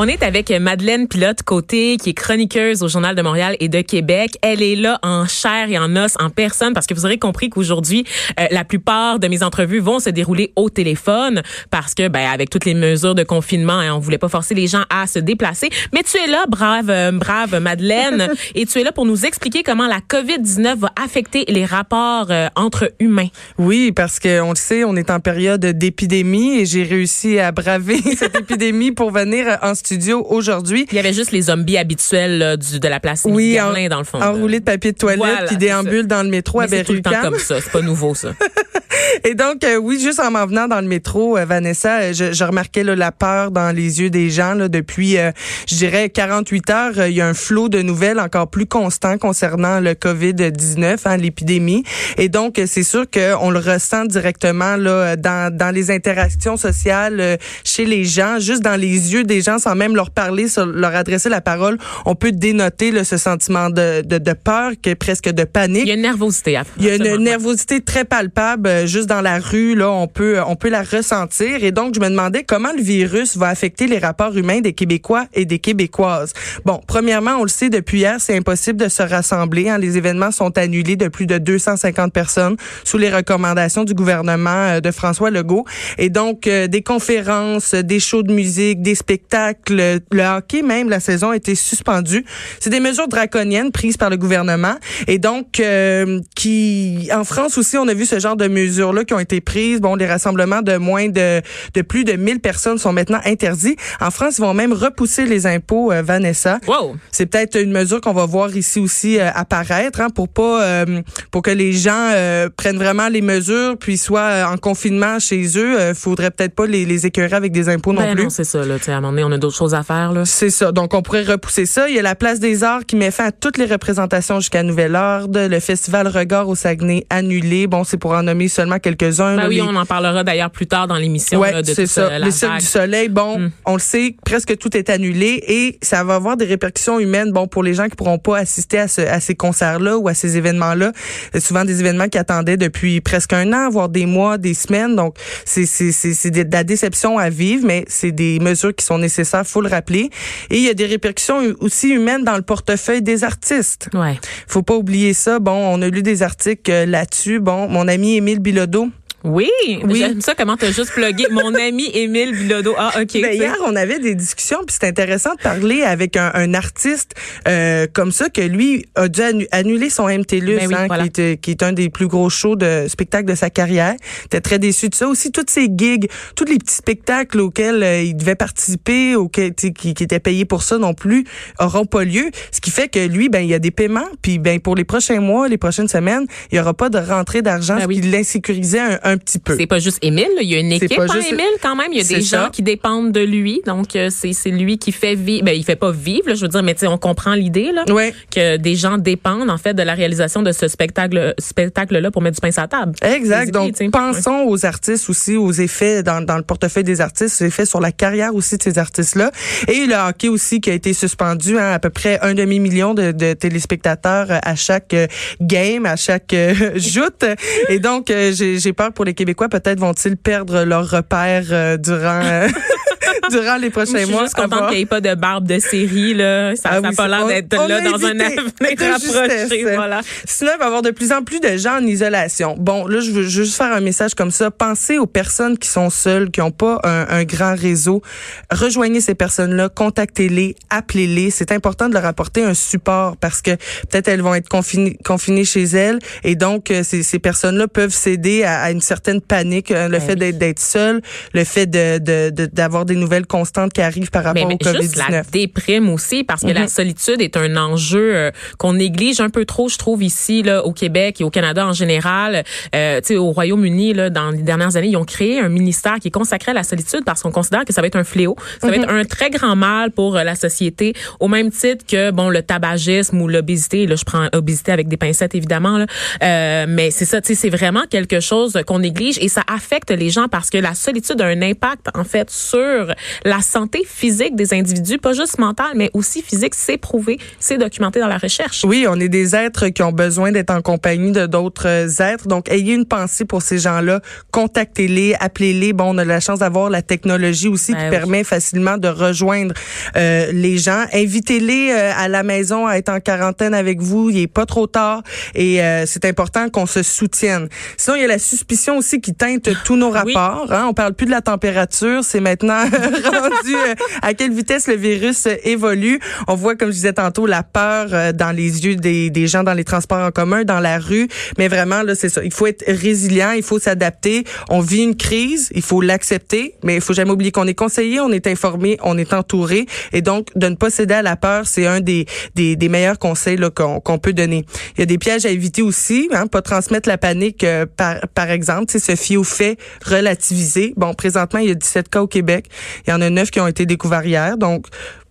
On est avec Madeleine Pilote-Côté, qui est chroniqueuse au Journal de Montréal et de Québec. Elle est là en chair et en os, en personne, parce que vous aurez compris qu'aujourd'hui, euh, la plupart de mes entrevues vont se dérouler au téléphone, parce que, ben, avec toutes les mesures de confinement, hein, on voulait pas forcer les gens à se déplacer. Mais tu es là, brave, euh, brave Madeleine, et tu es là pour nous expliquer comment la COVID-19 va affecter les rapports euh, entre humains. Oui, parce que on le sait, on est en période d'épidémie et j'ai réussi à braver cette épidémie pour venir en studio aujourd'hui. Il y avait juste les zombies habituels là, du, de la place Oui, en, dans le fond. enroulés de papier de toilette Voilà, qui déambulent dans le métro Mais à c'est tout le temps comme ça, c'est pas nouveau ça. Et donc, euh, oui, juste en m'en venant dans le métro, euh, Vanessa, euh, je, je remarquais là, la peur dans les yeux des gens là, depuis, euh, je dirais, 48 heures. euh, Il y a un flot de nouvelles encore plus constant concernant le COVID-19, hein, l'épidémie. Et donc, c'est sûr qu'on le ressent directement là, dans, dans les interactions sociales chez les gens, juste dans les yeux des gens, sans même leur parler, leur adresser la parole. On peut dénoter là, ce sentiment de, de, de peur, que presque de panique. Il y a une nervosité. à- Il y a une nervosité très palpable juste dans la rue là, on peut on peut la ressentir et donc je me demandais comment le virus va affecter les rapports humains des Québécois et des Québécoises. Bon, premièrement, on le sait depuis hier, c'est impossible de se rassembler, hein. les événements sont annulés de plus de 250 personnes sous les recommandations du gouvernement euh, de François Legault et donc euh, des conférences, euh, des shows de musique, des spectacles, le hockey même la saison a été suspendue. C'est des mesures draconiennes prises par le gouvernement et donc euh, qui en France aussi on a vu ce genre de mesures là qui ont été prises. Bon, les rassemblements de moins de de plus de 1000 personnes sont maintenant interdits. En France, ils vont même repousser les impôts euh, Vanessa. Wow. C'est peut-être une mesure qu'on va voir ici aussi euh, apparaître hein, pour pas euh, pour que les gens euh, prennent vraiment les mesures puis soient euh, en confinement chez eux. Euh, faudrait peut-être pas les, les écœurer avec des impôts non Ben plus. non, c'est ça. Là, à un moment donné, on a d'autres choses à faire. Là. C'est ça. Donc, on pourrait repousser ça. Il y a la Place des Arts qui met fin à toutes les représentations jusqu'à nouvel ordre. Le Festival Regard au Saguenay annulé. Bon, c'est pour en nommer seulement quelques-uns. Ben là, oui, les- on en parlera d'ailleurs plus tard dans l'émission. Ouais, c'est ça. euh, la le Cirque vague. du Soleil, bon, Mm. on le sait, presque tout est annulé et ça va avoir des répercussions humaines, bon, pour les gens qui pourront pas assister à, ce- à ces concerts-là ou à ces événements-là. Souvent des événements qui attendaient depuis presque un an, voire des mois, des semaines. Donc, c'est c'est c'est c'est de la déception à vivre, mais c'est des mesures qui sont nécessaires, faut le rappeler. Et il y a des répercussions aussi humaines dans le portefeuille des artistes. Ouais. Faut pas oublier ça. Bon, on a lu des articles euh, là-dessus. Bon, mon ami Émile Bilodeau, Oui, Oui. j'aime ça comment t'as juste plugué mon ami Émile Bilodeau. Ah, OK. Ben, hier, on avait des discussions, puis c'est intéressant de parler avec un, un artiste euh, comme ça que lui a dû annu- annuler son MTLUS, Ben oui, hein, voilà. qui, est, qui est un des plus gros shows de spectacle de sa carrière. était très déçu de ça. Aussi, toutes ces gigs, tous les petits spectacles auxquels euh, il devait participer, auxquels, qui, qui étaient payés pour ça non plus, auront pas lieu. Ce qui fait que lui, ben, il y a des paiements, puis ben, pour les prochains mois, les prochaines semaines, il y aura pas de rentrée d'argent, Ben ce qui l'insécurisait un, un petit peu. C'est pas juste Émile, là. il y a une équipe pas hein, juste- Émile quand même. Il y a des gens ça. qui dépendent de lui, donc euh, c'est c'est lui qui fait vivre. Ben il fait pas vivre, là, je veux dire, mais tu sais, on comprend l'idée là, Ouais. que des gens dépendent en fait de la réalisation de ce spectacle spectacle là pour mettre du pain sur la table. Exact. Donc, idées, pensons aux artistes aussi, aux effets dans, dans le portefeuille des artistes, aux effets sur la carrière aussi de ces artistes-là. Et le hockey aussi qui a été suspendu, hein, à peu près un demi-million de, de téléspectateurs à chaque euh, game, à chaque euh, joute. Et donc, j'ai j'ai peur pour les Québécois, peut-être vont-ils perdre leur repère euh, durant... les Je prochains suis mois. juste à contente qu'il n'y ait pas de barbe de série là. Ça Ah n'a oui, pas l'air d'être là a dans un avenir rapproché. Voilà. Sinon, il va y avoir de plus en plus de gens en isolation. Bon, là, je veux juste faire un message comme ça. Pensez aux personnes qui sont seules, qui n'ont pas un, un grand réseau. Rejoignez ces personnes-là, contactez-les, appelez-les. C'est important de leur apporter un support parce que peut-être elles vont être confinées, confinées chez elles et donc euh, ces, ces personnes-là peuvent céder à, à une certaine panique. Euh, Le Ben fait oui. d'être d'être seul, le fait de de- de- d'avoir des nouvelles constantes qui arrivent par rapport Mais, au mais juste la COVID-19. déprime aussi, parce que la Mhm. solitude est un enjeu euh, qu'on néglige un peu trop, je trouve, ici, là, au Québec et au Canada en général. Euh, tu sais, au Royaume-Uni, là, dans les dernières années, ils ont créé un ministère qui est consacré à la solitude parce qu'on considère que ça va être un fléau. Ça va être un très grand mal pour euh, la société, au même titre que, bon, le tabagisme ou l'obésité. Là, je prends obésité avec des pincettes, évidemment, là. Euh, mais c'est ça, tu sais, c'est vraiment quelque chose qu'on néglige et ça affecte les gens parce que la solitude a un impact, en fait, sur sur la santé physique des individus, pas juste mentale, mais aussi physique. C'est prouvé, c'est documenté dans la recherche. Oui, on est des êtres qui ont besoin d'être en compagnie de d'autres êtres. Donc, ayez une pensée pour ces gens-là. Contactez-les, appelez-les. Bon, on a la chance d'avoir la technologie aussi qui ben permet facilement de rejoindre euh, les gens. Invitez-les euh, à la maison à être en quarantaine avec vous. Il est pas trop tard et euh, c'est important qu'on se soutienne. Sinon, il y a la suspicion aussi qui teinte tous nos rapports. Hein? On parle plus de la température, c'est maintenant rendu à quelle vitesse le virus évolue. On voit, comme je disais tantôt, la peur dans les yeux des, des gens dans les transports en commun, dans la rue. Mais vraiment, là, c'est ça. Il faut être résilient, il faut s'adapter. On vit une crise, il faut l'accepter, mais il faut jamais oublier qu'on est conseillé, on est informé, on est entouré. Et donc, de ne pas céder à la peur, c'est un des, des, des, meilleurs conseils qu'on peut donner. Il y a des pièges à éviter aussi, hein, pas transmettre la panique, euh, par, par exemple, se fier aux faits, relativiser. Bon, présentement, il y a 17 cas au Québec. Il y en a 9 qui ont été découverts hier. Donc,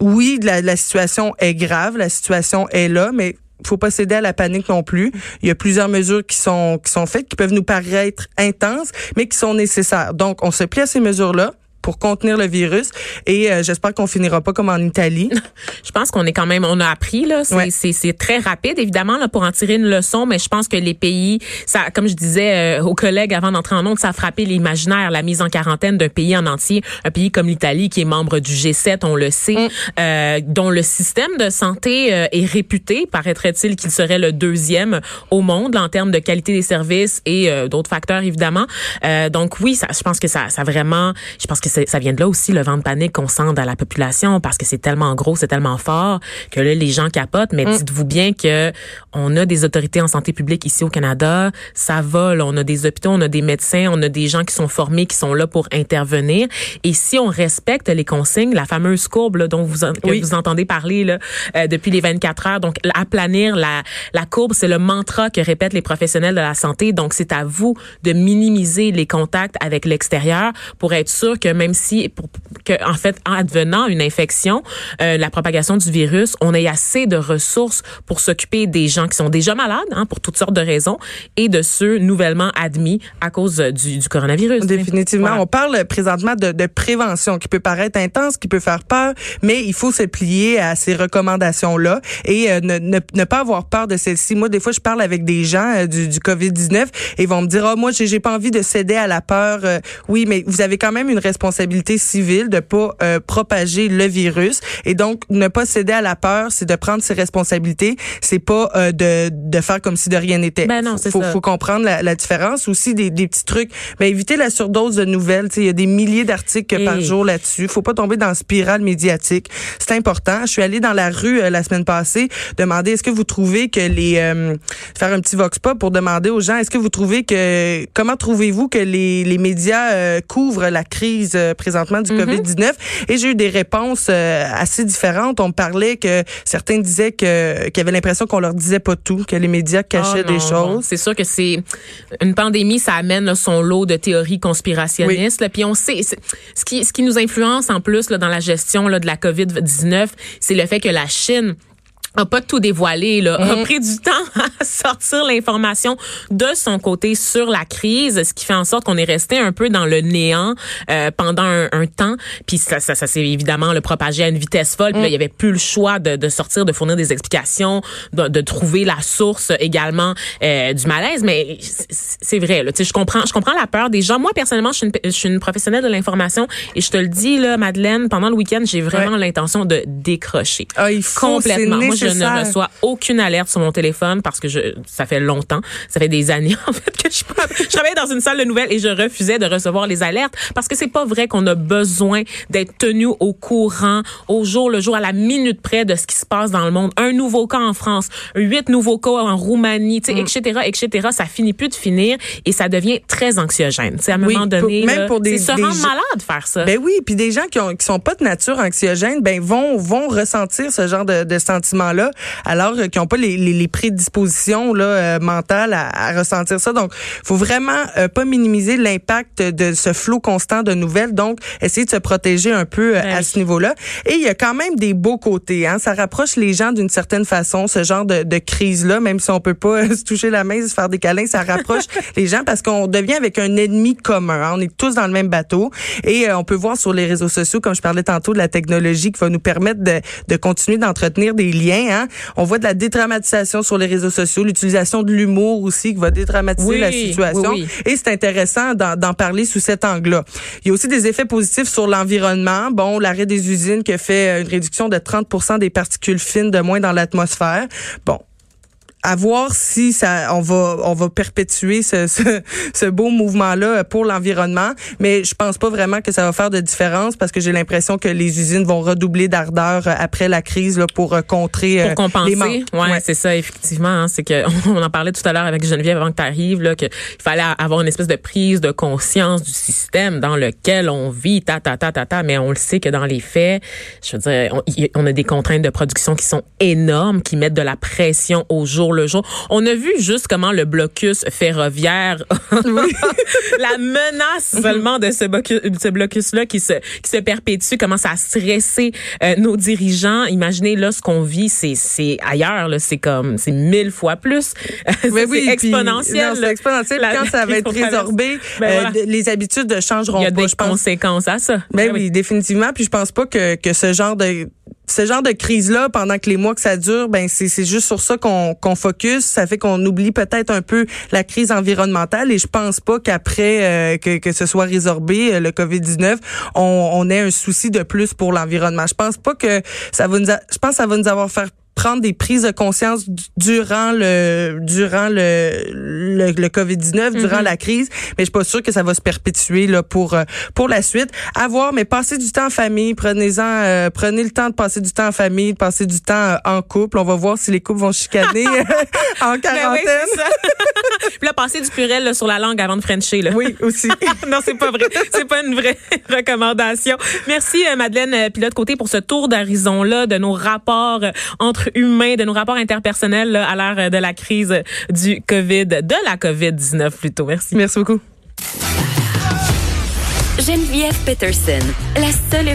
oui, la, la situation est grave, la situation est là, mais faut pas céder à la panique non plus. Il y a plusieurs mesures qui sont qui sont faites qui peuvent nous paraître intenses mais qui sont nécessaires. Donc on se plie à ces mesures-là pour contenir le virus. Et euh, j'espère qu'on finira pas comme en Italie. je pense qu'on est quand même, on a appris là. C'est très rapide évidemment là pour en tirer une leçon, mais je pense que les pays, ça, comme je disais euh, aux collègues avant d'entrer en onde, ça a frappé l'imaginaire, la mise en quarantaine d'un pays en entier, un pays comme l'Italie qui est membre du G7, on le sait, mm. euh, dont le système de santé euh, est réputé, paraîtrait-il qu'il serait le deuxième au monde en termes de qualité des services et d'autres facteurs évidemment. donc oui, ça, je pense que ça, ça vraiment, je pense que ça vient de là aussi le vent de panique qu'on sent dans la population parce que c'est tellement gros, c'est tellement fort que là les gens capotent. Mais mm. dites-vous bien que on a des autorités en santé publique ici au Canada, ça va. Là, on a des hôpitaux, on a des médecins, on a des gens qui sont formés, qui sont là pour intervenir. Et si on respecte les consignes, la fameuse courbe là, dont vous que vous entendez parler là, euh, depuis les 24 heures, donc aplanir la la courbe, c'est le mantra que répètent les professionnels de la santé. Donc c'est à vous de minimiser les contacts avec l'extérieur pour être sûr que même si, pour, que, en fait, en advenant une infection, euh, la propagation du virus, on ait assez de ressources pour s'occuper des gens qui sont déjà malades, hein, pour toutes sortes de raisons, et de ceux nouvellement admis à cause du, du coronavirus. Définitivement. On parle présentement de, de, prévention qui peut paraître intense, qui peut faire peur, mais il faut se plier à ces recommandations-là et euh, ne, ne, ne, pas avoir peur de celles-ci. Moi, des fois, je parle avec des gens euh, du, du COVID-19 et ils vont me dire, oh, moi, j'ai pas envie de céder à la peur. oui, mais vous avez quand même une responsabilité responsabilité civile de pas euh, propager le virus et donc ne pas céder à la peur, c'est de prendre ses responsabilités, c'est pas euh, de, de faire comme si de rien n'était. Ben non, c'est faut, faut comprendre la, la, différence aussi des, des petits trucs. Ben éviter la surdose de nouvelles, il y a des milliers d'articles par jour là-dessus. Faut pas tomber dans la spirale médiatique. C'est important. Je suis allée dans la rue euh, la semaine passée demander est-ce que vous trouvez que les faire un petit vox pop pour demander aux gens est-ce que vous trouvez que comment trouvez-vous que les, les médias couvrent la crise euh, présentement du mhm. COVID-19 et j'ai eu des réponses euh, assez différentes. On me parlait que certains disaient que qu'ils avaient l'impression qu'on leur disait pas tout, que les médias cachaient ah, des choses. C'est sûr que c'est une pandémie, ça amène son lot de théories conspirationnistes. Puis on sait ce qui ce qui nous influence en plus là, dans la gestion là, de la COVID-19, c'est le fait que la Chine a pas tout dévoilé, là, a mhm. pris du temps à sortir l'information de son côté sur la crise, ce qui fait en sorte qu'on est resté un peu dans le néant euh, pendant un, temps. Puis ça, ça, ça s'est évidemment le propagé à une vitesse folle. Puis là, il y avait plus le choix de, de sortir, de fournir des explications, de, de trouver la source également euh, du malaise. Mais c'est vrai, là, je comprends, je comprends la peur des gens. Moi personnellement, je suis une, je suis une professionnelle de l'information et je te le dis là, Madeleine, pendant le week-end, j'ai vraiment l'intention de décrocher ah, il faut, complètement je ne reçois aucune alerte sur mon téléphone parce que je, ça fait longtemps, ça fait des années en fait que je, je travaillais dans une salle de nouvelles et je refusais de recevoir les alertes parce que c'est pas vrai qu'on a besoin d'être tenu au courant au jour le jour à la minute près de ce qui se passe dans le monde. Un nouveau cas en France, huit nouveaux cas en Roumanie, mm. etc., etc. Ça finit plus de finir et ça devient très anxiogène. C'est à un moment donné, même pour des, se rendre malade faire ça. Ben oui, puis des gens qui ont qui sont pas de nature anxiogène, ben vont vont ressentir ce genre de, de sentiments alors qu'ils n'ont pas les, les, prédispositions là, mentales à, ressentir ça. Donc, faut vraiment pas minimiser l'impact de ce flot constant de nouvelles. Donc, essayer de se protéger un peu à ce niveau-là. Et il y a quand même des beaux côtés. Hein? Ça rapproche les gens d'une certaine façon, ce genre de, de crise-là, même si on peut pas se toucher la main, se faire des câlins, ça rapproche les gens parce qu'on devient avec un ennemi commun. Hein. On est tous dans le même bateau et euh, on peut voir sur les réseaux sociaux, comme je parlais tantôt, de la technologie qui va nous permettre de, de continuer d'entretenir des liens. Hein? On voit de la dédramatisation sur les réseaux sociaux, l'utilisation de l'humour aussi qui va dédramatiser la situation. Et c'est intéressant d'en parler sous cet angle-là. Il y a aussi des effets positifs sur l'environnement. Bon, l'arrêt des usines qui fait une réduction de 30 des particules fines de moins dans l'atmosphère. Bon, à voir si ça on va on va perpétuer ce, ce, ce beau mouvement là pour l'environnement. Mais je pense pas vraiment que ça va faire de différence parce que j'ai l'impression que les usines vont redoubler d'ardeur après la crise là, pour euh, contrer pour euh, compenser. les ouais, c'est ça effectivement hein, c'est que on en parlait tout à l'heure avec Geneviève avant que tu arrives là que il fallait avoir une espèce de prise de conscience du système dans lequel on vit ta ta ta ta ta. Mais on le sait que dans les faits je veux dire on, on a des contraintes de production qui sont énormes qui mettent de la pression au jour le jour. On a vu juste comment le blocus ferroviaire, la menace seulement de ce blocus, ce blocus-là qui se, qui se perpétue, commence à stresser euh, nos dirigeants. Imaginez là ce qu'on vit, c'est, ailleurs, c'est comme, c'est mille fois plus. Mais oui, c'est exponentiel. C'est exponentiel. quand ça va être résorbé, ben euh, les habitudes ne changeront pas. Il y a des conséquences à ça. Ben, ben oui, définitivement. Puis je pense pas que, que ce genre de ce genre de crise-là, pendant que les mois que ça dure, ben c'est juste sur ça qu'on qu'on focus. Ça fait qu'on oublie peut-être un peu la crise environnementale et je pense pas qu'après euh, que, que ce soit résorbé, euh, le COVID-19, on, on ait un souci de plus pour l'environnement. Je pense pas que ça va nous je pense que ça va nous avoir fait prendre des prises de conscience durant le durant le le, le Covid-19, durant mhm. la crise, mais je suis pas sûre que ça va se perpétuer là pour euh, pour la suite. À voir, mais passez du temps en famille, prenez-en euh, prenez le temps de passer du temps en famille, de passer du temps euh, en couple. On va voir si les couples vont chicaner en ben quarantaine. Puis là, passer du pluriel sur la langue avant de frencher là. Oui, aussi. non, c'est pas vrai. C'est pas une vraie recommandation. Merci Madeleine Pilote Côté pour ce tour d'horizon là de nos rapports entre humain, de nos rapports interpersonnels à l'heure de la crise du COVID, de la COVID-19 plutôt. Merci. Merci beaucoup. Geneviève Peterson, la seule